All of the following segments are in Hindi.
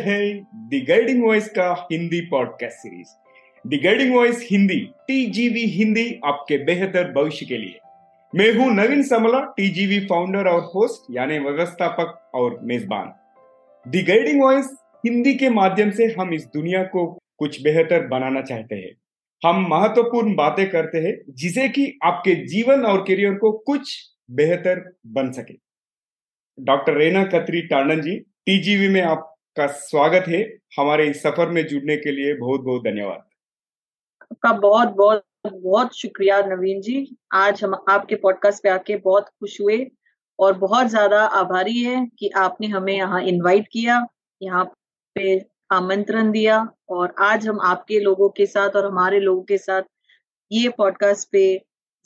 है द गाइडिंग वॉइस का Hindi podcast series the guiding voice Hindi TGV Hindi आपके बेहतर भविष्य के लिए. मैं हूँ नवीन समला टीजीवी फाउंडर और होस्ट यानी व्यवस्थापक और मेजबान. द गाइडिंग वॉइस हिंदी के माध्यम से हम इस दुनिया को कुछ बेहतर बनाना चाहते हैं. हम महत्वपूर्ण बातें करते हैं, जिसे कि आपके जीवन और करियर को कुछ बेहतर बन सके. डॉक्टर रेना खत्री टांडन जी टीजीवी में आपका स्वागत है हमारे इस सफ़र में जुड़ने के लिए बहुत बहुत धन्यवाद। आपका बहुत बहुत बहुत शुक्रिया नवीन जी। आज हम आपके पॉडकास्ट पे आके बहुत खुश हुए और बहुत ज़्यादा आभारी है कि आपने हमें यहाँ इनवाइट किया यहाँ पे आमंत्रण दिया और आज हम आपके लोगों के साथ और हमारे लोगों के साथ ये पॉडकास्ट पे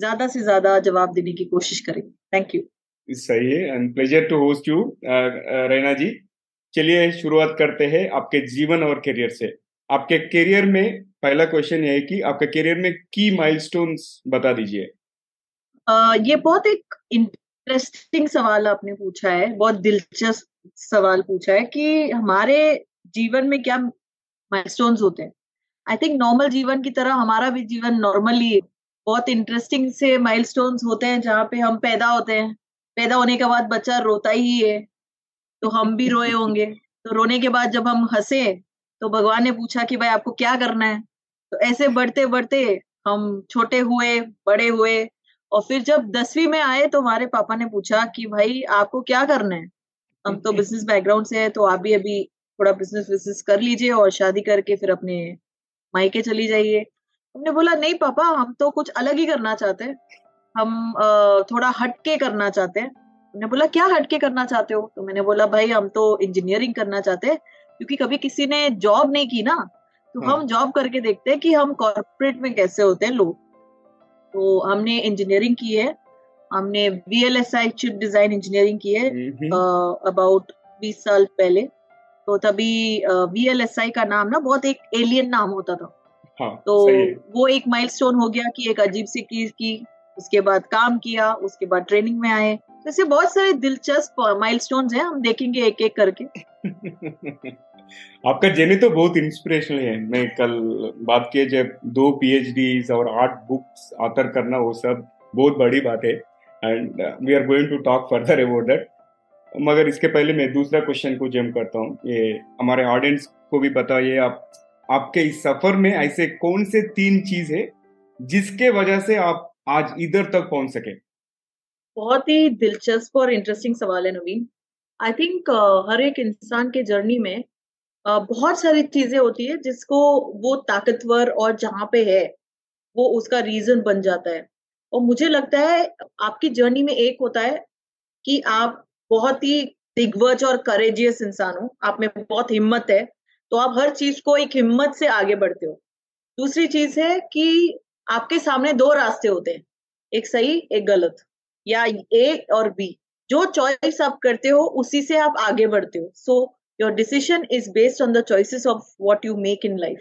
ज़्यादा से ज़्यादा जवाब देने की कोशिश करेंगे। थैंक यू सही है and pleasure to host you Raina ji. चलिए शुरुआत करते हैं आपके जीवन और करियर से। आपके करियर में पहला क्वेश्चन है कि आपके करियर में की माइलस्टोन्स बता दीजिए। ये बहुत एक इंटरेस्टिंग सवाल आपने पूछा है, बहुत दिलचस्प सवाल पूछा है कि हमारे जीवन में क्या माइलस्टोन्स होते हैं। आई थिंक नॉर्मल जीवन की तरह हमारा भी जीवन नॉर्मली बहुत इंटरेस्टिंग से माइलस्टोन्स होते हैं जहाँ पे हम पैदा होते हैं। पैदा होने के बाद बच्चा रोता ही है। तो हम भी रोए होंगे। तो रोने के बाद जब हम हंसे तो भगवान ने पूछा कि भाई आपको क्या करना है? तो ऐसे बढ़ते बढ़ते हम छोटे हुए बड़े हुए और फिर जब दसवीं में आए तो हमारे पापा ने पूछा कि भाई आपको क्या करना है? हम तो बिज़नेस बैकग्राउंड से है तो आप भी अभी थोड़ा बिज़नेस विजनेस कर लीजिए और शादी करके फिर अपने मायके चली जाइए। हमने बोला नहीं पापा हम तो कुछ अलग ही करना चाहते हैं। हम थोड़ा हटके करना चाहते हैं। उन्होंने बोला क्या हटके करना चाहते हो? तो मैंने बोला भाई हम तो इंजीनियरिंग करना चाहते हैं क्योंकि कभी किसी ने जॉब नहीं की ना तो हाँ। हम जॉब करके देखते हैं कि हम कॉर्पोरेट में कैसे होते हैं लोग तो हमने इंजीनियरिंग की है हमने V L S I chip design engineering की है अबाउट बीस साल पहले। तो तभी वी एल एस आई का नाम ना बहुत एक एलियन नाम होता था। हाँ, तो वो एक माइलस्टोन हो गया कि एक अजीब सी चीज़ की उसके बाद काम किया, उसके बाद ट्रेनिंग में आए। तो ऐसे बहुत सारे दिलचस्प माइलस्टोन्स हैं, हम देखेंगे एक एक करके। आपका जर्नी तो बहुत इंस्पिरेशनल है। मैं कल बात किए जब दो पीएचडी और आठ बुक्स आतर करना, वो सब बहुत बड़ी बात है। And we are going to talk further about that मगर इसके पहले मैं दूसरा क्वेश्चन को जम करता हूँ। ये हमारे ऑडियंस को भी बताइए आप, आपके इस सफ़र में ऐसे कौन से तीन चीज़ है जिसके वजह से आप आज इधर तक पहुँच सके। बहुत ही दिलचस्प और इंटरेस्टिंग सवाल है नवीन। आई थिंक uh, हर एक इंसान के जर्नी में uh, बहुत सारी चीज़ें होती है जिसको वो ताकतवर और जहाँ पे है वो उसका रीजन बन जाता है। और मुझे लगता है आपकी जर्नी में एक होता है कि आप बहुत ही दिग्वज और करेजियस इंसान हो आप में बहुत हिम्मत है तो आप हर चीज़ को एक हिम्मत से आगे बढ़ते हो। दूसरी चीज़ है कि आपके सामने दो रास्ते होते हैं एक सही एक गलत या ए और बी जो चॉइस आप करते हो उसी से आप आगे बढ़ते हो। So your decision is based on the choices of what you make in life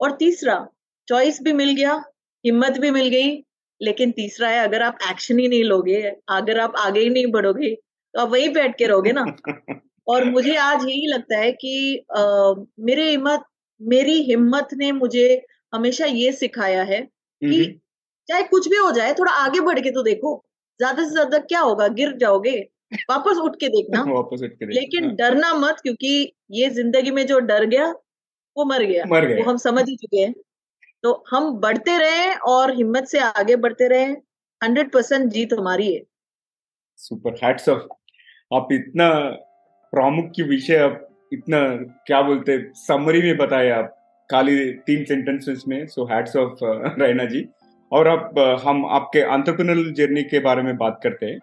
और तीसरा चॉइस भी मिल गया हिम्मत भी मिल गई लेकिन तीसरा है अगर आप एक्शन ही नहीं लोगे अगर आप आगे ही नहीं बढ़ोगे तो आप वही बैठ के रहोगे ना। और मुझे आज यही लगता है कि आ, मेरे हिम्मत मेरी हिम्मत ने मुझे हमेशा ये सिखाया है कि चाहे कुछ भी हो जाए थोड़ा आगे बढ़ के तो देखो ज़्यादा से ज़्यादा क्या होगा गिर जाओगे वापस उठ के देखना। वापस उठ के देखना। लेकिन हाँ। डरना मत क्योंकि ये ज़िंदगी में जो डर गया वो मर गया। मर गया। वो हम समझ ही चुके हैं। तो हम बढ़ते रहे और हिम्मत से आगे बढ़ते रहे। हंड्रेड परसेंट जीत हमारी है। सुपर हैट्स ऑफ़ आप इतना प्रमुख की विषय आप इतना क्या बोलते समरी में बताए आप। खाली तीन सेंटेंसेस में so hats off Raina ji. और अब uh, हम आपके अंतरप्रनल जर्नी के बारे में बात करते हैं।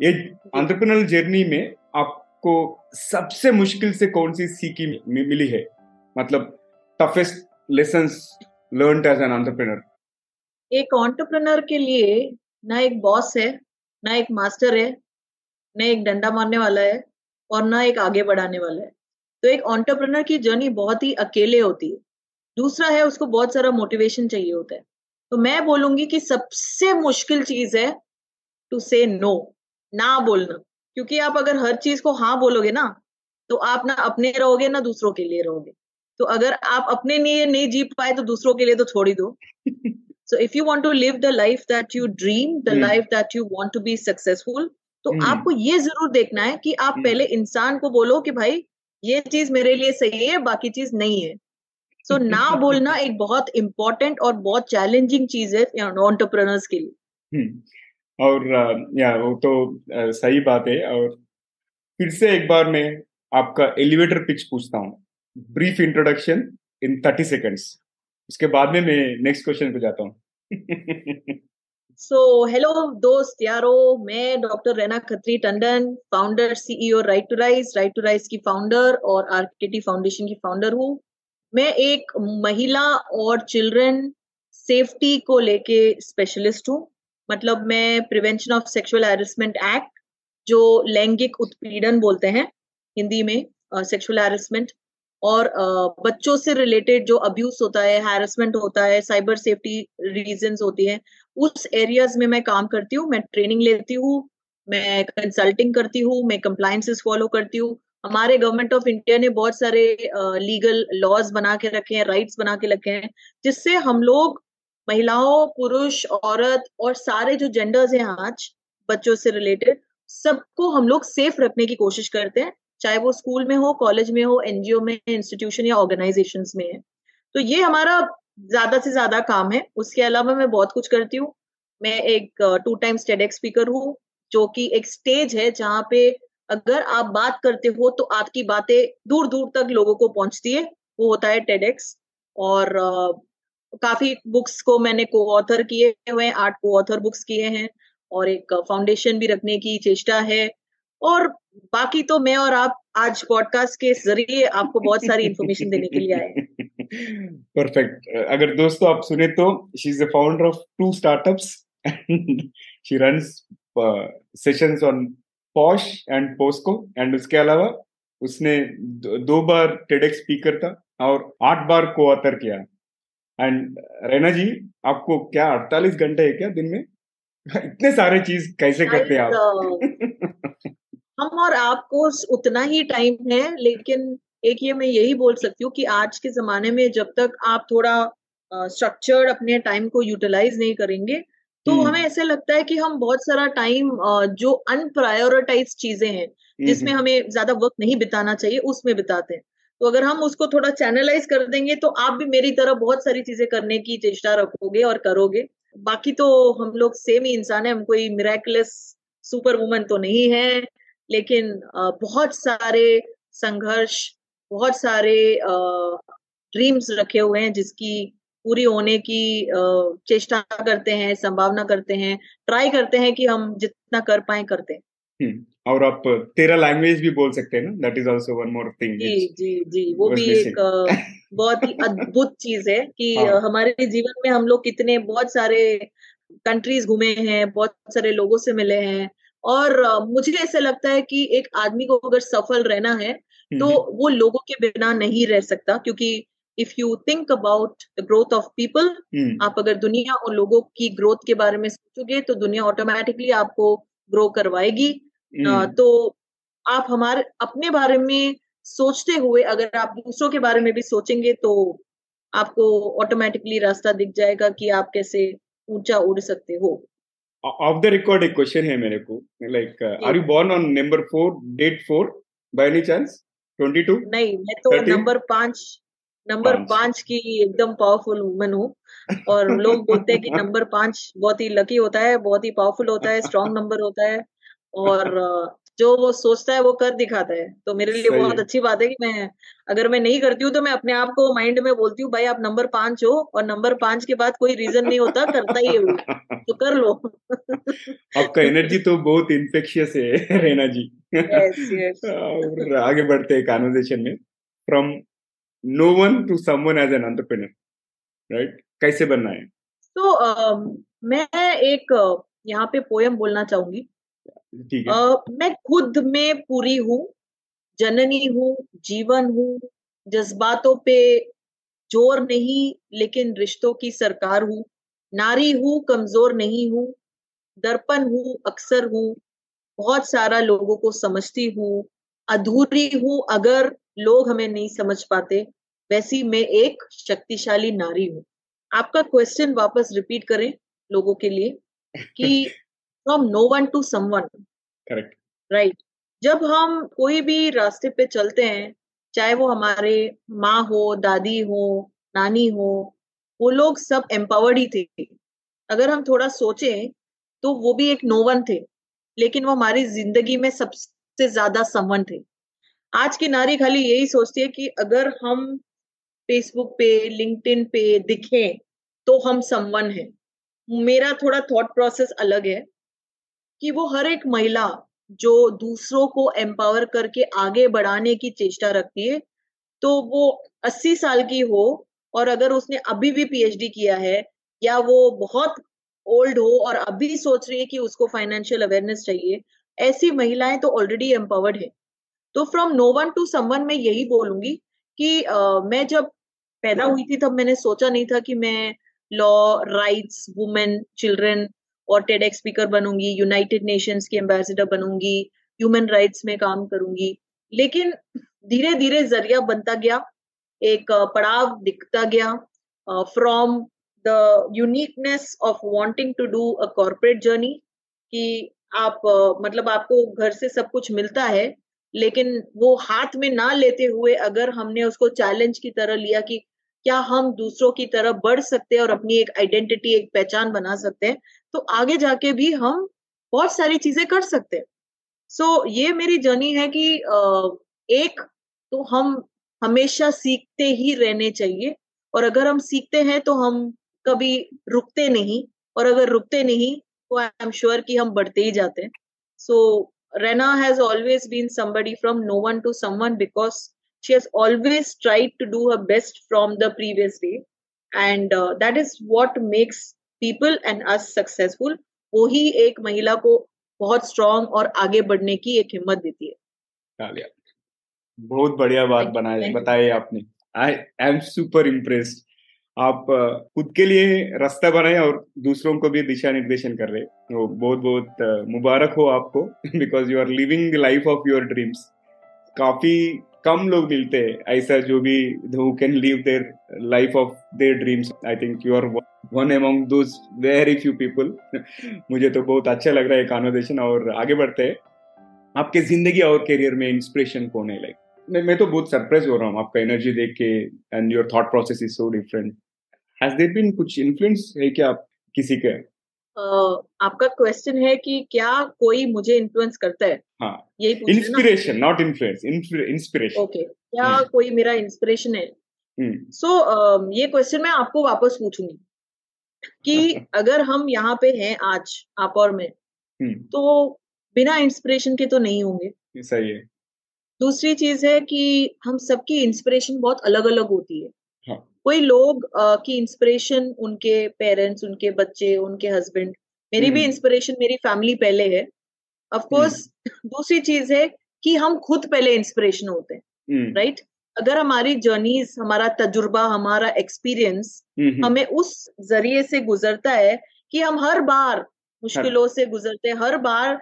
ये अंतरप्रनल जर्नी में आपको सबसे मुश्किल से कौन सी सीखी मिली है? मतलब toughest lesson learn as an entrepreneur एक ऑन्टरप्रनर के लिए ना एक बॉस है ना एक मास्टर है ना एक डंडा मारने वाला है और ना एक आगे बढ़ाने वाला है। तो एक ऑन्टरप्रनर की जर्नी बहुत ही अकेले होती है। दूसरा है उसको बहुत सारा मोटिवेशन चाहिए होता है। तो मैं बोलूँगी कि सबसे मुश्किल चीज़ है टू से नो ना बोलना। क्योंकि आप अगर हर चीज़ को हाँ बोलोगे ना तो आप ना अपने रहोगे ना दूसरों के लिए रहोगे। तो अगर आप अपने लिए नहीं जी पाए तो दूसरों के लिए तो छोड़ ही दो so if you want to live the life that you dream the life that you want to be successful तो hmm. आपको ये ज़रूर देखना है कि आप hmm. पहले इंसान को बोलो कि भाई ये चीज़ मेरे लिए सही है बाकी चीज़ नहीं है। सो so, ना बोलना एक बहुत इंपॉर्टेंट और बहुत चैलेंजिंग चीज़ है ऑन्टरप्रनर्स के लिए। hmm. और या वो तो सही बात है और फिर से एक बार मैं आपका एलिवेटर पिच पूछता हूँ। Brief introduction in thirty seconds उसके बाद में मैं नेक्स्ट क्वेश्चन पे जाता हूँ। सो हेलो दोस्त यारो मैं doctor Raina Khatri Tandon founder CEO right to rise right to rise की फाउंडर और आर्किटी फाउंडेशन की फाउंडर हूँ। मैं एक महिला और चिल्ड्रन सेफ्टी को लेके स्पेशलिस्ट हूँ। मतलब मैं prevention of sexual harassment act जो लैंगिक उत्पीड़न बोलते हैं हिंदी में सेक्सुअल uh, हैरेसमेंट और uh, बच्चों से रिलेटेड जो अब्यूज होता है हैरेसमेंट होता है साइबर सेफ्टी रीजन होती है उस एरियाज़ में मैं काम करती हूँ मैं ट्रेनिंग लेती हूँ मैं कंसल्टिंग करती हूँ मैं कंप्लाइंसेस फॉलो करती हूँ हमारे गवर्नमेंट ऑफ़ इंडिया ने बहुत सारे लीगल लॉज बना के रखे हैं राइट्स बना के रखे हैं, जिससे हम लोग महिलाओं, पुरुष, औरत और सारे जो जेंडर्स हैं आज, बच्चों से रिलेटेड सबको हम लोग सेफ़ रखने की कोशिश करते हैं, चाहे वो स्कूल में हो कॉलेज में हो एनजीओ में इंस्टीट्यूशन या ऑर्गेनाइजेशन में है। तो ये हमारा ज़्यादा से ज़्यादा काम है। उसके अलावा मैं बहुत कुछ करती हूँ। मैं एक टू टाइम स्टेडेक्स स्पीकर हूँ, जो कि एक स्टेज है जहाँ पे अगर आप बात करते हो तो आपकी बातें दूर दूर तक लोगों को पहुँचती है। वो होता है टेडेक्स और काफ़ी बुक्स को मैंने को ऑथर किए हुए हैं, आठ को ऑथर बुक्स किए हैं और एक फाउंडेशन भी रखने की चेष्टा है। और बाकी तो मैं और आप आज पॉडकास्ट के ज़रिए आपको बहुत सारी इंफॉर्मेशन देने के लिए आए परफेक्ट अगर दोस्तों आप सुने तो she is the founder of two startups she runs sessions on POSH and POCSO and उसके अलावा उसने दो बार टेडेक्स स्पीकर था और आठ बार को ऑथर किया एंड रैना जी आपको क्या अड़तालीस घंटे है क्या दिन में? इतने सारे चीज़ कैसे करते हैं आप? हम और आपको उतना ही टाइम है लेकिन एक ये मैं यही बोल सकती हूँ कि आज के जमाने में जब तक आप थोड़ा स्ट्रक्चर्ड अपने टाइम को यूटिलाइज नहीं करेंगे तो हम्म। हमें ऐसा लगता है कि हम बहुत सारा टाइम जो अनप्रायोरिटाइज चीज़ें हैं जिसमें हमें ज़्यादा वक्त नहीं बिताना चाहिए उसमें बिताते हैं। तो अगर हम उसको थोड़ा चैनलाइज कर देंगे तो आप भी मेरी तरह बहुत सारी चीज़ें करने की चेष्टा रखोगे और करोगे। बाकी तो हम लोग सेम ही इंसान है हम कोई मिराकुलस सुपर वुमन तो नहीं है लेकिन बहुत सारे संघर्ष बहुत सारे ड्रीम्स रखे हुए हैं जिसकी पूरी होने की चेष्टा करते हैं संभावना करते हैं ट्राई करते हैं कि हम जितना कर पाए करते हैं हम्म। और आप तेरा लैंग्वेज भी बोल सकते हैं ना that is also one more thing जी जी जी वो भी एक बहुत ही अद्भुत चीज़ है कि हाँ. हमारे जीवन में हम लोग कितने बहुत सारे कंट्रीज़ घूमे हैं बहुत सारे लोगों से मिले हैं और मुझे ऐसा लगता है कि एक आदमी को अगर सफल रहना है तो वो लोगों के बिना नहीं रह सकता क्योंकि if you think about the growth of people आप अगर दुनिया और लोगों की ग्रोथ के बारे में सोचोगे तो दुनिया ऑटोमेटिकली आपको ग्रो करवाएगी। हम्म। तो आप हमारे अपने बारे में सोचते हुए अगर आप दूसरों के बारे में भी सोचेंगे तो आपको ऑटोमेटिकली रास्ता दिख जाएगा कि आप कैसे ऊँचा उड़ सकते हो। ऑफ़ द रिकॉर्ड एक क्वेश्चन है मेरे को like are you born on number four date four by any chance twenty two नहीं मैं तो नंबर पाँच नंबर पाँच। की एकदम पावरफुल वुमन हूँ। और लोग बोलते हैं कि नंबर पाँच बहुत ही लकी होता है बहुत ही पावरफुल होता है स्ट्रॉन्ग नंबर होता है। और जो वो सोचता है वो कर दिखाता है। तो मेरे लिए बहुत अच्छी बात है कि मैं अगर मैं नहीं करती हूँ तो मैं अपने आप को माइंड में बोलती हूँ भाई आप नंबर पाँच हो और नंबर पाँच के बाद कोई रीजन नहीं होता करता ही है तो कर लो। आपका एनर्जी तो बहुत इन्फेक्शियस है रेना जी। Yes, yes. और आगे बढ़ते हैं कॉन्वर्जेशन में। From no one to someone as an entrepreneur right कैसे बनना है? तो uh, मैं एक यहाँ पे पोयम बोलना चाहूँगी। मैं खुद में पूरी हूँ जननी हूँ जीवन हूँ जज्बातों पे ज़ोर नहीं लेकिन रिश्तों की सरकार हूँ। नारी हूँ कमज़ोर नहीं हूँ दर्पण हूँ अक्सर हूँ बहुत सारा लोगों को समझती हूँ अधूरी हूँ अगर लोग हमें नहीं समझ पाते वैसी मैं एक शक्तिशाली नारी हूँ। आपका क्वेश्चन वापस रिपीट करें लोगों के लिए कि from no one to someone correct right जब हम कोई भी रास्ते पे चलते हैं चाहे वो हमारे माँ हो दादी हो नानी हो वो लोग सब एम्पावर्ड ही थे। अगर हम थोड़ा सोचें तो वो भी एक नोवन थे लेकिन वो हमारी ज़िंदगी में सबसे ज़्यादा समवन थे। आज की नारी खाली यही सोचती है कि अगर हम फेसबुक पे लिंक्डइन पे दिखे तो हम समवन है। मेरा थोड़ा थॉट प्रोसेस अलग है कि वो हर एक महिला जो दूसरों को एम्पावर करके आगे बढ़ाने की चेष्टा रखती है तो वो 80 साल की हो और अगर उसने अभी भी पीएचडी किया है, या वो बहुत ओल्ड हो और अभी सोच रही है कि उसको फाइनेंशियल अवेयरनेस चाहिए, ऐसी महिलाएँ तो ऑलरेडी एम्पावर्ड है। तो from no one to someone मैं यही बोलूँगी कि uh, मैं जब पैदा हुई थी तब मैंने सोचा नहीं था कि मैं लॉ राइट्स वुमेन चिल्ड्रन और टेडेक्स स्पीकर बनूँगी यूनाइटेड नेशंस की एम्बेसडर बनूँगी ह्यूमन राइट्स में काम करूँगी। लेकिन धीरे धीरे ज़रिया बनता गया एक पड़ाव दिखता गया from the uniqueness of wanting to do a corporate journey कि आप uh, मतलब आपको घर से सब कुछ मिलता है लेकिन वो हाथ में ना लेते हुए अगर हमने उसको चैलेंज की तरह लिया कि क्या हम दूसरों की तरह बढ़ सकते हैं और अपनी एक आइडेंटिटी एक पहचान बना सकते हैं तो आगे जाके भी हम बहुत सारी चीज़ें कर सकते हैं। सो so, ये मेरी जर्नी है कि एक तो हम हमेशा सीखते ही रहने चाहिए और अगर हम सीखते हैं तो हम कभी रुकते नहीं और अगर रुकते नहीं तो आई एम श्योर कि हम बढ़ते ही जाते हैं। So Raina has always been somebody from no one to someone because she has always tried to do her best from the previous day. And uh, that is what makes people and us successful. वो ही एक महिला को बहुत स्ट्रांग और आगे बढ़ने की एक हिम्मत देती है। बहुत बढ़िया बात बनाए बताए आपने। आई एम सुपर इम्प्रेस्ड आप खुद के लिए रास्ता बनाए और दूसरों को भी दिशा निर्देशन कर रहे तो बहुत बहुत मुबारक हो आपको because you are living the life of your dreams काफ़ी कम लोग मिलते हैं, ऐसा जो भी who can live their life of their dreams I think you are one among those very few people मुझे तो बहुत अच्छा लग रहा है कॉन्वर्जेशन और आगे बढ़ते हैं। आपके ज़िंदगी और करियर में इंस्पिरेशन कौन है लाइक मैं मैं तो बहुत सरप्राइज़ हो रहा हूँ आपका एनर्जी देख के and your thought process is so different has there been कुछ इन्फ्लुएंस है क्या आप किसी के? Uh, आपका क्वेश्चन है कि क्या कोई मुझे इन्फ्लुएंस करता है? हाँ यही inspiration not influence inspiration okay क्या hmm. कोई मेरा इंस्पिरेशन है? So hmm. so, uh, ये क्वेश्चन मैं आपको वापस पूछूँगी कि अगर हम यहाँ पे हैं आज आप और मैं hmm. तो बिना इंस्पिरेशन के तो नहीं होंगे। सही है। दूसरी चीज़ है कि हम सबकी इंस्पिरेशन बहुत अलग अलग होती है। हाँ. कोई लोग आ, की इंस्पिरेशन उनके पेरेंट्स उनके बच्चे उनके हस्बैंड मेरी भी इंस्पिरेशन मेरी फैमिली पहले है। ऑफ़ कोर्स दूसरी चीज़ है कि हम खुद पहले इंस्पिरेशन होते हैं राइट अगर हमारी जर्नीज हमारा तजुर्बा हमारा एक्सपीरियंस हमें उस ज़रिए से गुजरता है कि हम हर बार मुश्किलों से गुजरते हैं हर बार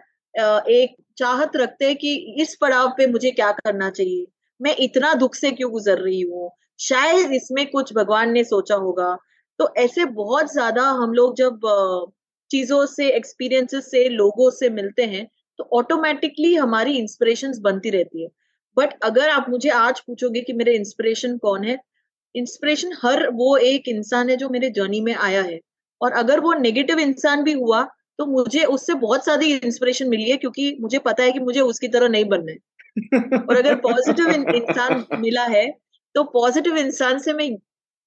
एक चाहत रखते हैं कि इस पड़ाव पे मुझे क्या करना चाहिए? मैं इतना दुख से क्यों गुजर रही हूँ? शायद इसमें कुछ भगवान ने सोचा होगा। तो ऐसे बहुत ज़्यादा हम लोग जब चीज़ों से एक्सपीरियंसेस से, लोगों से मिलते हैं तो ऑटोमेटिकली हमारी इंस्पिरेशन बनती रहती है। बट अगर आप मुझे आज पूछोगे कि मेरे इंस्पिरेशन कौन है? इंस्पिरेशन हर वो एक इंसान है जो मेरे जर्नी में आया है। और अगर वो नेगेटिव इंसान भी हुआ तो मुझे उससे बहुत सारी इंस्पिरेशन मिली है क्योंकि मुझे पता है कि मुझे उसकी तरह नहीं बनना है। और अगर पॉजिटिव इंसान मिला है तो पॉजिटिव इंसान से मैं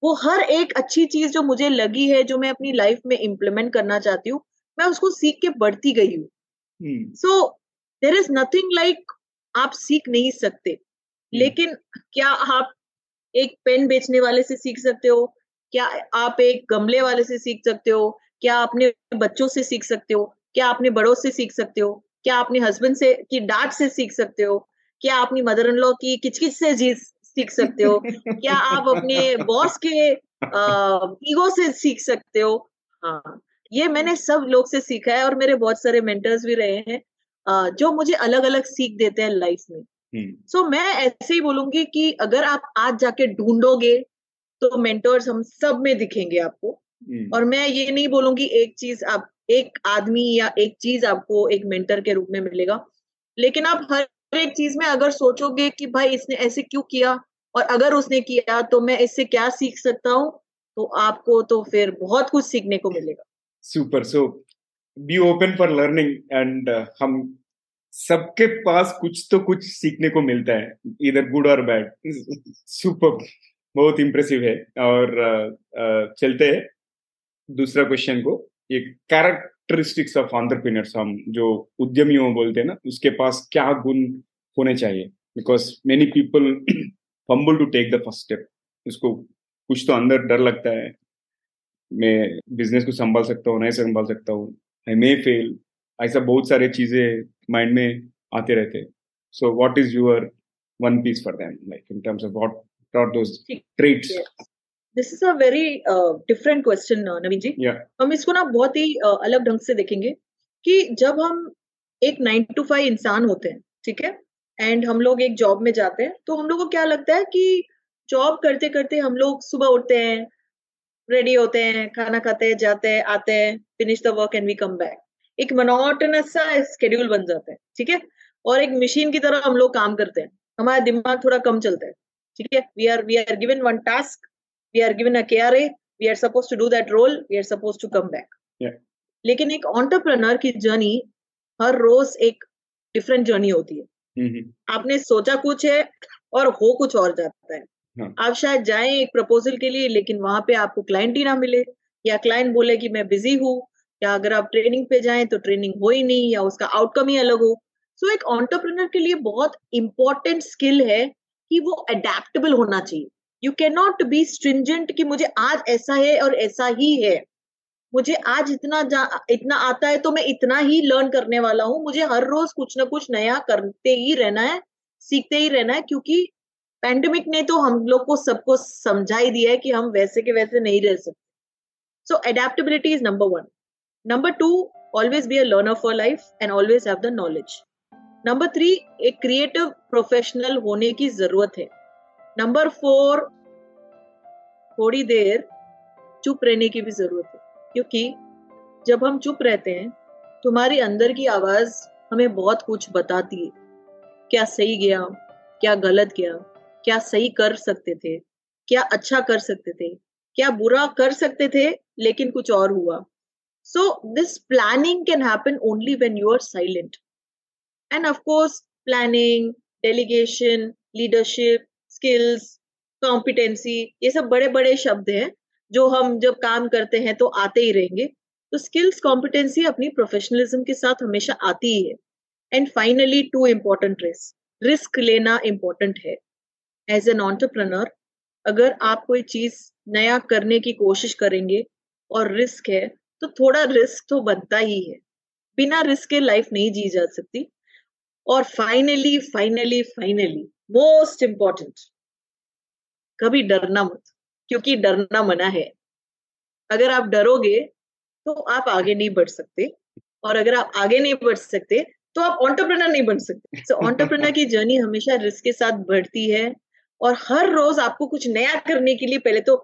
वो हर एक अच्छी चीज़ जो मुझे लगी है जो मैं अपनी लाइफ में इम्प्लीमेंट करना चाहती हूँ मैं उसको सीख के बढ़ती गई हूँ। So there is nothing like आप सीख नहीं सकते। hmm. लेकिन क्या आप एक पेन बेचने वाले से सीख सकते हो? क्या आप एक गमले वाले से सीख सकते हो? क्या अपने बच्चों से सीख सकते हो? क्या अपने बड़ों से सीख सकते हो? क्या अपने हस्बैंड से की डांट से सीख सकते हो? क्या अपनी मदर इन लॉ की किचकिच से जी सीख सकते हो? क्या आप अपने बॉस के ईगो से सीख सकते हो? हाँ ये मैंने सब लोग से सीखा है और मेरे बहुत सारे मेंटर्स भी रहे हैं जो मुझे अलग अलग सीख देते हैं लाइफ में। सो so, मैं ऐसे ही बोलूँगी कि अगर आप आज जाके ढूंढोगे तो मेंटर्स हम सब में दिखेंगे आपको। और मैं ये नहीं बोलूँगी एक चीज़ आप एक आदमी या एक चीज़ आपको एक मेंटर के रूप में मिलेगा। लेकिन आप हर एक चीज़ में अगर सोचोगे कि भाई इसने ऐसे क्यों किया और अगर उसने किया तो मैं इससे क्या सीख सकता हूँ तो आपको तो फिर बहुत कुछ सीखने को मिलेगा। Super so be open for learning and हम सबके पास कुछ तो कुछ सीखने को मिलता है इधर गुड और बैड सुपर बहुत इम्प्रेसिव है। और uh, uh, चलते हैं। दूसरा क्वेश्चन को ये कैरेक्टरिस्टिक्स ऑफ़ ऑन्टरप्रीनर्स हम जो उद्यमियों बोलते हैं ना उसके पास क्या गुण होने चाहिए? Because many people fumble to take the first step उसको कुछ तो अंदर डर लगता है। मैं बिज़नेस को संभाल सकता हूँ नहीं संभाल सकता हूँ। आई मे फेल ऐसा बहुत सारे चीज़ें माइंड में आते रहते हैं। So what is your one piece for them like in terms of what are traits this is a very different question Naveen ji yeah. हम इसको ना बहुत ही uh, अलग ढंग से देखेंगे कि जब हम एक नाइन टू फाइव इंसान होते हैं ठीक है? एंड हम लोग एक जॉब में जाते हैं तो हम लोग को क्या लगता है कि जॉब करते करते हम लोग सुबह उठते हैं रेडी होते हैं खाना खाते हैं जाते हैं आते हैं finish the work and we come back एक मनोटनस सा स्केड्यूल बन जाता है ठीक है? और एक मशीन की तरह हम लोग काम करते हैं। हमारा दिमाग थोड़ा कम चलता है ठीक है? We are we are given one task we are given a care we are suppose to do that role we are suppose to come back लेकिन एक ऑन्टरप्रनर की जर्नी हर रोज एक डिफरेंट जर्नी होती है। हम्म, आपने सोचा कुछ है और हो कुछ और जाता है। हाँ. आप शायद जाएँ एक प्रपोजल के लिए लेकिन वहाँ पे आपको क्लाइंट ही ना मिले या क्लाइंट बोले कि मैं बिज़ी हूँ या अगर आप ट्रेनिंग पे जाएँ तो ट्रेनिंग हो ही नहीं या उसका आउटकम ही अलग हो। सो so, एक ऑन्टरप्रनर के लिए बहुत इंपॉर्टेंट स्किल है कि वो अडेप्टेबल होना चाहिए। You can not be stringent कि मुझे आज ऐसा है और ऐसा ही है। मुझे आज इतना इतना आता है तो मैं इतना ही लर्न करने वाला हूँ। मुझे हर रोज कुछ ना कुछ नया करते ही रहना है, सीखते ही रहना है, क्योंकि पैंडमिक ने तो हम लोग को सबको समझा ही दिया है कि हम वैसे के वैसे नहीं रह सकते। So adaptability is number one number two always be a learner for life and always have the knowledge number three एक क्रिएटिव प्रोफेशनल होने की ज़रूरत है। नंबर फोर थोड़ी देर चुप रहने की भी ज़रूरत है। क्योंकि जब हम चुप रहते हैं, तुम्हारी अंदर की आवाज़ हमें बहुत कुछ बताती है। क्या सही गया, क्या गलत गया, क्या सही कर सकते थे, क्या अच्छा कर सकते थे, क्या बुरा कर सकते थे, लेकिन कुछ और हुआ। So this planning can happen only when you are silent and of course planning delegation leadership skills competency ये सब बड़े बड़े शब्द हैं, जो हम जब काम करते हैं तो आते ही रहेंगे। तो स्किल्स कॉम्पिटेंसी अपनी प्रोफेशनलिज्म के साथ हमेशा आती ही है। And finally two important risk risk लेना इम्पोर्टेंट है. एज एन ऑन्टरप्रनर अगर आप कोई चीज़ नया करने की कोशिश करेंगे और रिस्क है तो थोड़ा रिस्क तो बनता ही है। बिना रिस्क के लाइफ नहीं जी जा सकती। और finally finally finally most important कभी डरना मत क्योंकि डरना मना है। अगर आप डरोगे तो आप आगे नहीं बढ़ सकते और अगर आप आगे नहीं बढ़ सकते तो आप ऑन्टरप्रनर नहीं बन सकते। सो so, ऑन्टरप्रनर की जर्नी हमेशा रिस्क के साथ बढ़ती है और हर रोज आपको कुछ नया करने के लिए पहले तो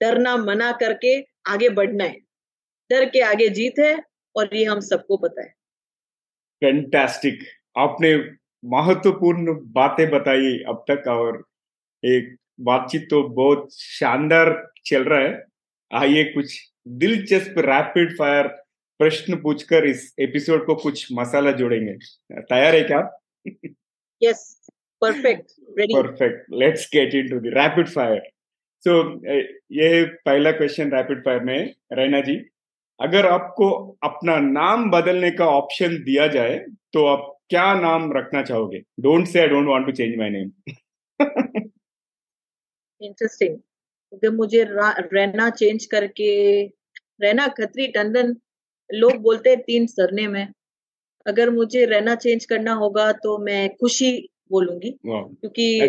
डरना मना करके आगे बढ़ना है। डर के आगे जीत है और ये हम सबको पता है। फैंटास्टिक आपने महत्वपूर्ण बातें बताई अब तक और एक बातचीत तो बहुत शानदार चल रहा है। आइए कुछ दिलचस्प रैपिड फायर प्रश्न पूछकर इस एपिसोड को कुछ मसाला जोड़ेंगे। तैयार है क्या? Yes perfect perfect let's get into the rapid fire so ये पहला क्वेश्चन रैपिड फायर में। रैना जी अगर आपको अपना नाम बदलने का ऑप्शन दिया जाए तो आप क्या नाम रखना चाहोगे? Don't say I don't want to change my name interesting क्योंकि मुझे रहना चेंज करके रहना खत्री टंडन लोग बोलते हैं तीन सरने में। अगर मुझे रहना चेंज करना होगा तो मैं खुशी बोलूँगी। क्योंकि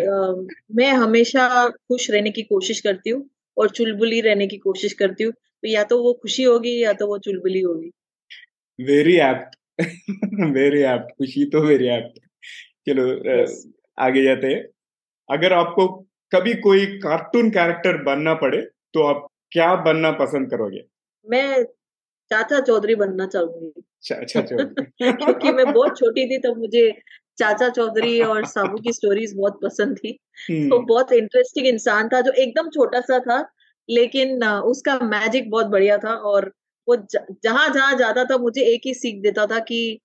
मैं हमेशा खुश रहने की कोशिश करती हूँ और चुलबुली रहने की कोशिश करती हूँ। तो या तो वो खुशी होगी या तो वो चुलबुली होगी। वेरी एप्ट वेरी एप्ट खुशी तो वेरी एप्ट चलो yes. आगे जाते हैं। अगर आपको कभी कोई कार्टून कैरेक्टर बनना पड़े तो आप क्या बनना पसंद करोगे? मैं चाचा चौधरी बनना चाहूँगी। चाचा चौधरी। क्योंकि मैं बहुत छोटी थी तब मुझे चाचा चौधरी और साबू की स्टोरीज बहुत पसंद थी। तो हम्म, बहुत इंटरेस्टिंग इंसान था जो एकदम छोटा सा था लेकिन उसका मैजिक बहुत बढ़िया था और वो जहाँ जहाँ जाता था मुझे एक ही सीख देता था कि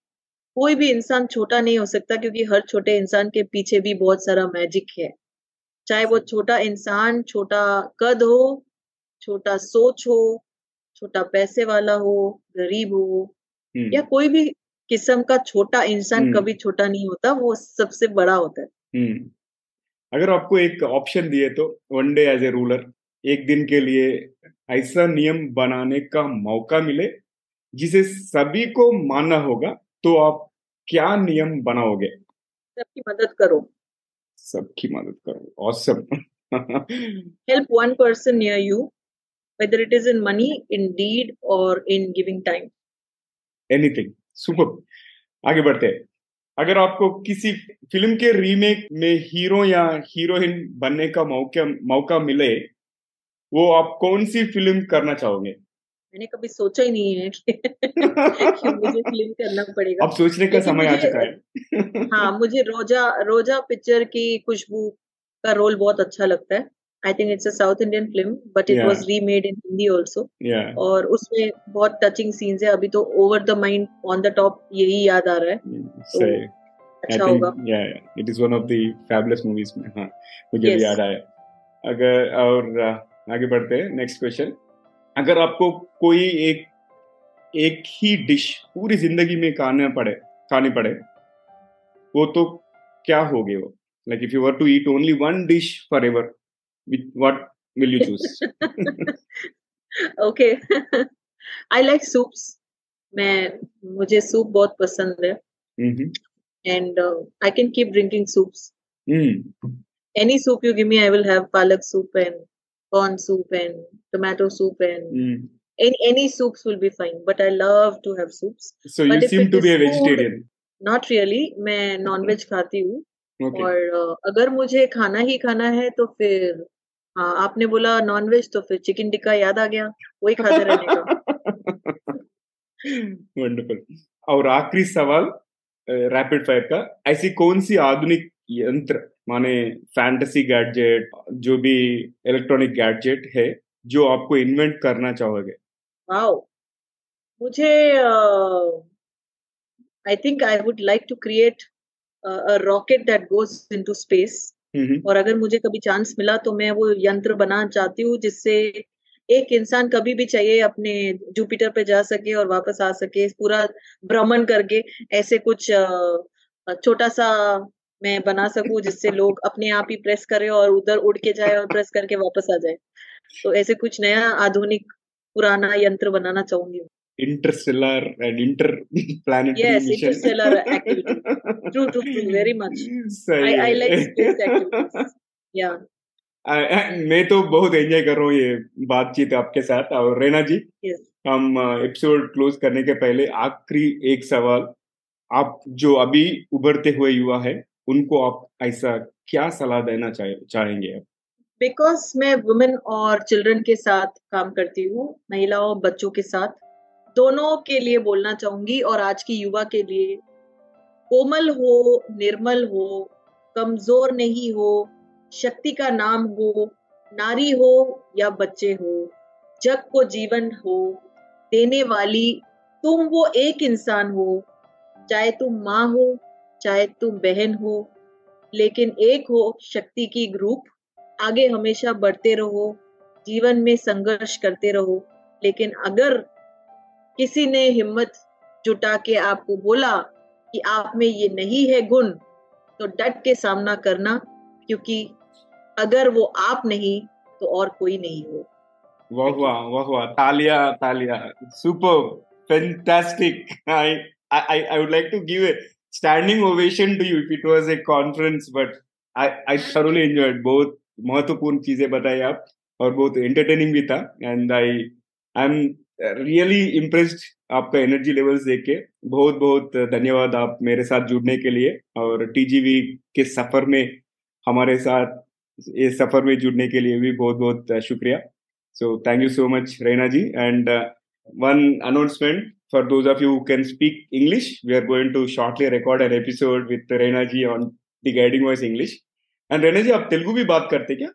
कोई भी इंसान छोटा नहीं हो सकता क्योंकि हर छोटे इंसान के पीछे भी बहुत सारा मैजिक है। चाहे वो छोटा इंसान छोटा कद हो छोटा सोच हो छोटा पैसे वाला हो गरीब हो हम्म, या कोई भी किस्म का छोटा इंसान हम्म, कभी छोटा नहीं होता वो सबसे बड़ा होता है। हम्म। अगर आपको एक ऑप्शन दिए तो one day as a ruler एक दिन के लिए ऐसा नियम बनाने का मौका मिले जिसे सभी को मानना होगा तो आप क्या नियम बनाओगे? सबकी मदद करो। सबकी मदद करो। Awesome help one person near you whether it is in money in deed or in giving time. Anything super आगे बढ़ते हैं। अगर आपको किसी फ़िल्म के रीमेक में हीरो या हीरोइन बनने का मौका मौका मिले वो आप कौन सी फ़िल्म करना चाहोगे? मैंने कभी सोचा ही नहीं है कि, कि मुझे फ़िल्म करना पड़ेगा। अब सोचने का समय आ चुका है। हाँ मुझे रोजा रोजा पिक्चर की खुशबू का रोल बहुत अच्छा लगता है। I think it's a south Indian film but it Yeah. Was remade in Hindi also और उसमें बहुत टचिंग सीन्स है। अभी तो over the mind on the top यही याद आ रहा है। सही। I अच्छा think, होगा। yeah, yeah, it is one of the fabulous movies में हाँ। मुझे भी याद आया। अगर और आगे बढ़ते हैं। नेक्स्ट क्वेश्चन अगर आपको कोई एक एक ही डिश पूरी ज़िंदगी में खाना पड़े खानी पड़े वो तो क्या होगे वो? Like if you were to eat only one dish forever what will you choose okay I like soups मैं मुझे सूप बहुत पसंद है। And I can keep drinking soups any soup you give me i will have palak soup and corn soup and tomato soup and any any soups will be fine but i love to have soups. So But if seem it to be a food- not really. मैं नॉन खाती हूँ ओके और uh, अगर मुझे खाना ही खाना है तो फिर हाँ आपने बोला नॉन वेज तो फिर चिकन टिक्का याद आ गया वही खाते रहने का। वंडरफुल और आखिरी सवाल रैपिड फायर का ऐसी कौन सी आधुनिक यंत्र माने फैंटेसी गैजेट जो भी इलेक्ट्रॉनिक गैजेट है जो आपको इन्वेंट करना चाहोगे। वाओ मुझे I think I would like to create a rocket that goes into space और अगर मुझे कभी चांस मिला तो मैं वो यंत्र बनाना चाहती हूँ जिससे एक इंसान कभी भी चाहिए अपने जुपिटर पे जा सके और वापस आ सके पूरा भ्रमण करके ऐसे कुछ छोटा सा मैं बना सकूँ जिससे लोग अपने आप ही प्रेस करे और उधर उड़ के जाए और प्रेस करके वापस आ जाए तो ऐसे कुछ नया आधुनिक पुराना यंत्र बनाना चाहूँगी interstellar and interplanetary Yes, mission interstellar activity. True, true, true, very much. I, I like space activities. Yeah. आ- आ- मैं तो बहुत एंजॉय कर रहा हूँ ये बातचीत आपके साथ और रेना जी Yes. हम एपिसोड क्लोज करने के पहले आखिरी एक सवाल आप जो अभी उभरते हुए युवा है उनको आप ऐसा क्या सलाह देना चाहे, चाहेंगे आप? बिकॉज़ मैं वुमेन और चिल्ड्रन के साथ काम करती हूँ महिलाओं और बच्चों के साथ दोनों के लिए बोलना चाहूँगी और आज की युवा के लिए कोमल हो निर्मल हो कमज़ोर नहीं हो शक्ति का नाम हो नारी हो या बच्चे हो जग को जीवन हो देने वाली तुम वो एक इंसान हो चाहे तुम माँ हो चाहे तुम बहन हो, लेकिन एक हो शक्ति की ग्रुप आगे हमेशा बढ़ते रहो, जीवन में संघर्ष करते रहो। लेकिन अगर किसी ने हिम्मत जुटा के आपको बोला कि आप में ये नहीं है गुण तो डट के सामना करना, क्योंकि अगर वो आप नहीं तो और कोई नहीं हो। वाह वाह वाह वाह, तालिया तालिया, super fantastic I I I would like to give standing ovation to you if it was a conference, but I I thoroughly enjoyed बहुत महत्वपूर्ण चीज़ें बताई आप, और बहुत entertaining भी था, and I, I'm really impressed आपका एनर्जी लेवल्स देख के। बहुत बहुत धन्यवाद आप मेरे साथ जुड़ने के लिए, और टीजीवी के सफ़र में, हमारे साथ ये सफ़र में जुड़ने के लिए भी बहुत बहुत शुक्रिया। So thank you so much Raina ji and one announcement for those of you can speak English we are going to shortly record an episode with Raina ji on the guiding voice English and Raina ji आप तेलुगु भी बात करते क्या?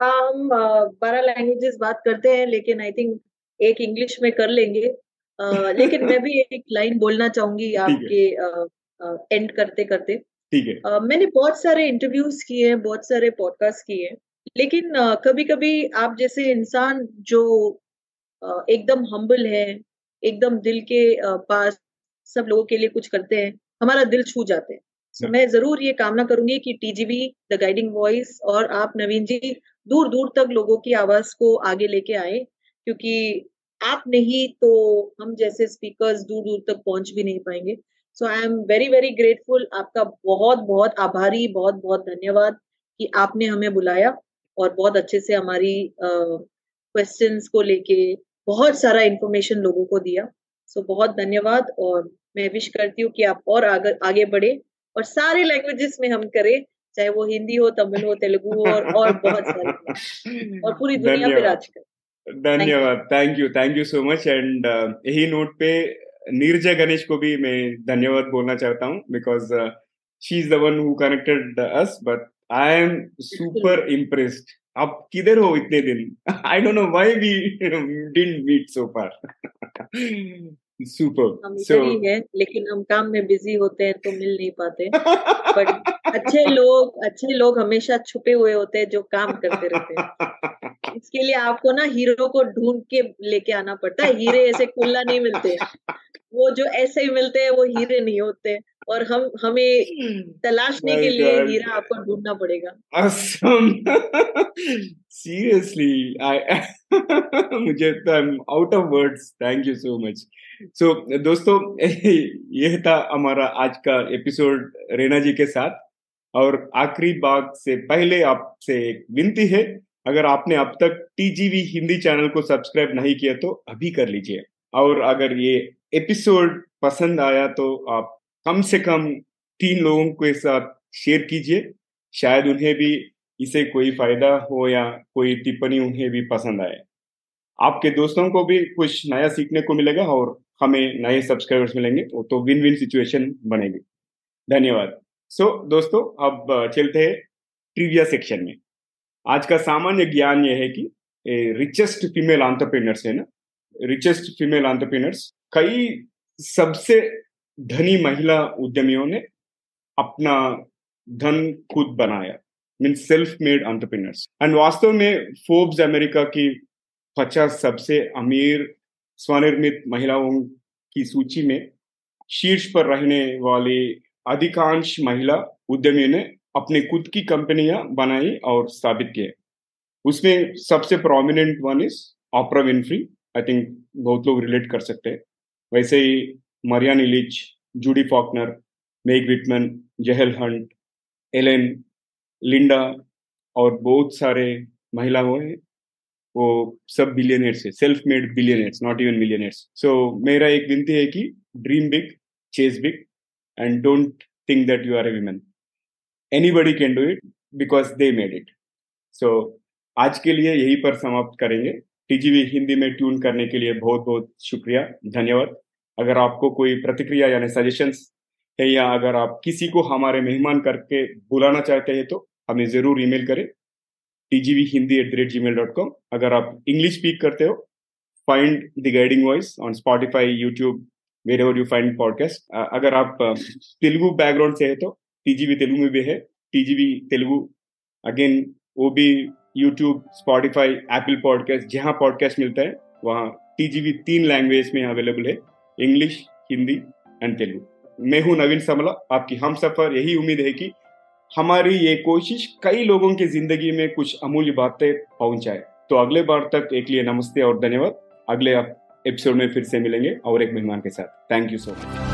हम बारह लैंग्वेजेस बात करते हैं लेकिन आई थिंक एक इंग्लिश में कर लेंगे। लेकिन मैं भी एक लाइन बोलना चाहूँगी आपके एंड करते करते। ठीक है। मैंने बहुत सारे इंटरव्यूज़ किए हैं बहुत सारे पॉडकास्ट किए हैं लेकिन कभी कभी आप जैसे इंसान जो एकदम हम्बल है एकदम दिल के पास सब लोगों के लिए कुछ करते हैं हमारा दिल छू जाते हैं। So, मैं ज़रूर ये कामना करूँगी कि टीजीवी द गाइडिंग वॉइस और आप नवीन जी दूर दूर तक लोगों की आवाज़ को आगे लेके आए क्योंकि आप नहीं तो हम जैसे स्पीकर्स दूर दूर तक पहुँच भी नहीं पाएँगे। So I am very very grateful आपका बहुत बहुत आभारी बहुत बहुत धन्यवाद कि आपने हमें बुलाया और बहुत अच्छे से हमारी क्वेश्चंस uh, को लेके बहुत सारा इन्फॉर्मेशन लोगों को दिया। सो so, बहुत धन्यवाद और मैं विश करती हूँ कि आप और आगे आगे बढ़े और सारे लैंग्वेजेस में हम करें चाहे वो हिंदी हो तमिल हो तेलुगु हो और, और बहुत सारे और पूरी दुनिया पे राज करें। धन्यवाद। Thank you thank you so much and यही नोट पे नीरजा गणेश को भी मैं धन्यवाद बोलना चाहता हूँ because she is the one who connected us but I am super impressed आप किधर हो इतने दिन? I don't know why we didn't meet so far super हम so, ही है लेकिन हम काम में बिज़ी होते हैं तो मिल नहीं पाते। बट अच्छे लोग अच्छे लोग हमेशा छुपे हुए होते हैं जो काम करते रहते हैं। इसके लिए आपको ना हीरो को ढूंढ के लेके आना पड़ता है। हीरे ऐसे खुला नहीं मिलते। वो जो ऐसे ही मिलते हैं वो हीरे नहीं होते। और हम हमें तलाशने के लिए हीरा आपको ढूंढना पड़ेगा। सीरियसली आई मुझे तो out of words thank you so much so दोस्तों यह था हमारा आज का एपिसोड रेना जी के साथ। और आखिरी बात से पहले आपसे एक विनती है अगर आपने अब तक टीजीवी हिंदी चैनल को सब्सक्राइब नहीं किया तो अभी कर लीजिए। और अगर ये एपिसोड पसंद आया तो आप कम से कम तीन लोगों के साथ शेयर कीजिए। शायद उन्हें भी इसे कोई फ़ायदा हो या कोई टिप्पणी उन्हें भी पसंद आए। आपके दोस्तों को भी कुछ नया सीखने को मिलेगा और हमें नए सब्सक्राइबर्स मिलेंगे तो विन विन सिचुएशन बनेगी। धन्यवाद। सो so, दोस्तों अब चलते हैं ट्रिविया सेक्शन में। आज का सामान्य ज्ञान यह है कि रिचेस्ट फीमेल आंट्रप्रीनर्स है ना? रिचेस्ट फीमेल आंट्रप्रीनर्स कई सबसे धनी महिला उद्यमियों ने अपना धन खुद बनाया mean self made entrepreneurs and वास्तव में फोर्ब्स अमेरिका की पचास सबसे अमीर, स्वनिर्मित महिलाओं की सूची में शीर्ष पर रहने वाली अधिकांश महिला उद्यमियों ने अपने खुद की कंपनियाँ बनाई और स्थापित किए। उसमें सबसे prominent one is Oprah Winfrey I think बहुत लोग रिलेट कर सकते हैं। वैसे ही Marianne Ilitch, Judy Faulkner, Meg Whitman, Johnelle Hunt, Ellen, Linda और बहुत सारे महिलाओं हैं। वो सब बिलियनर्स है self made billionaires not even millionaires so मेरा एक विनती है कि dream big chase big and don't think that you are a woman anybody can do it because they made it so आज के लिए यही पर समाप्त करेंगे। टीजीवी हिंदी में ट्यून करने के लिए बहुत बहुत शुक्रिया, धन्यवाद। अगर आपको कोई प्रतिक्रिया यानी सजेशंस है या अगर आप किसी को हमारे मेहमान करके बुलाना चाहते हैं तो हमें ज़रूर ईमेल करें, TGV Hindi at the rate gmail dot com अगर आप इंग्लिश स्पीक करते हो find the guiding voice on Spotify YouTube wherever you find podcast अगर आप तेलुगु बैकग्राउंड से है तो टीजीवी तेलुगु में भी है। टीजीवी तेलुगु अगेन वो भी यूट्यूब स्पॉटिफाई एप्पल पॉडकास्ट जहाँ पॉडकास्ट मिलता है, वहाँ टीजीवी तीन लैंग्वेज में अवेलेबल है इंग्लिश हिंदी एंड तेलुगु मैं हूँ नवीन समला, आपकी हम सफ़र, यही उम्मीद है कि हमारी ये कोशिश कई लोगों की ज़िंदगी में कुछ अमूल्य बातें पहुँचाए। तो अगले बार तक एक लिए नमस्ते और धन्यवाद। अगले एपिसोड में फिर से मिलेंगे और एक मेहमान के साथ। Thank you so much